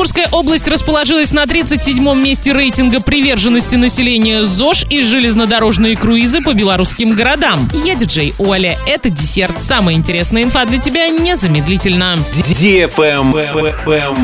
Оренбургская область расположилась на 37-м месте рейтинга приверженности населения ЗОЖ и железнодорожные круизы по белорусским городам. Я диджей Оля. Это десерт. Самая интересная инфа для тебя незамедлительно.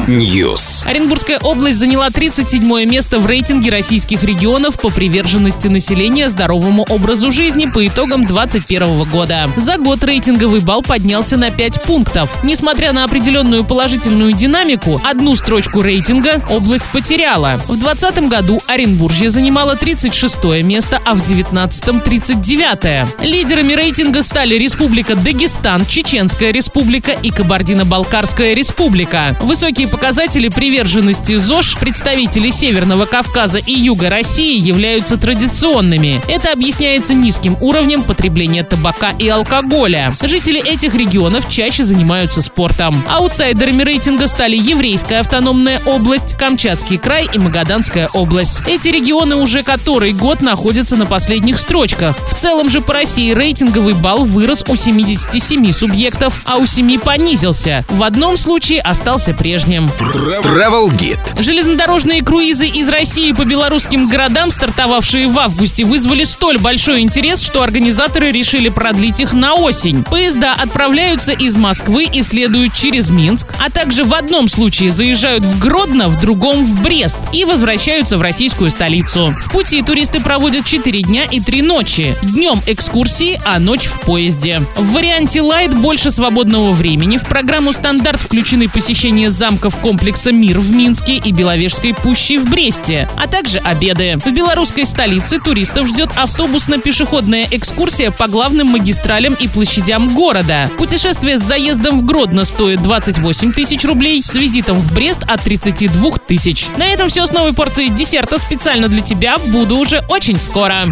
News. Оренбургская область заняла 37 место в рейтинге российских регионов по приверженности населения здоровому образу жизни по итогам 2021 года. За год рейтинговый балл поднялся на 5 пунктов. Несмотря на определенную положительную динамику, одну строчку рейтинга область потеряла. В 2020 году Оренбуржье занимала 36 место, а в 2019 39 Лидерами рейтинга стали Республика Дагестан, Чеченская республика и Кабардино-Балкарская республика. Высокие показатели приверженности ЗОЖ представителей Северного Кавказа и Юга России являются традиционными. Это объясняется низким уровнем потребления табака и алкоголя. Жители этих регионов чаще занимаются спортом. Аутсайдерами рейтинга стали Еврейская автономная область, Камчатский край и Магаданская область. Эти регионы уже который год находятся на последних строчках. В целом же по России рейтинговый балл вырос у 77 субъектов, а у 7 понизился. В одном случае остался прежним. Travel Guide. Железнодорожные круизы из России по белорусским городам, стартовавшие в августе, вызвали столь большой интерес, что организаторы решили продлить их на осень. Поезда отправляются из Москвы и следуют через Минск, а также в одном случае заезжают в Гродно, в другом в Брест и возвращаются в российскую столицу. В пути туристы проводят 4 дня и 3 ночи. Днем экскурсии, а ночь в поезде. В варианте Light больше свободного времени. В программу стандарт включены посещение замков комплекса «Мир» в Минске и Беловежской пущи в Бресте, а также обеды. В белорусской столице туристов ждет автобусно-пешеходная экскурсия по главным магистралям и площадям города. Путешествие с заездом в Гродно стоит 28 тысяч рублей, с визитом в Брест от 32 тысяч. На этом все с новой порцией десерта специально для тебя. Буду уже очень скоро.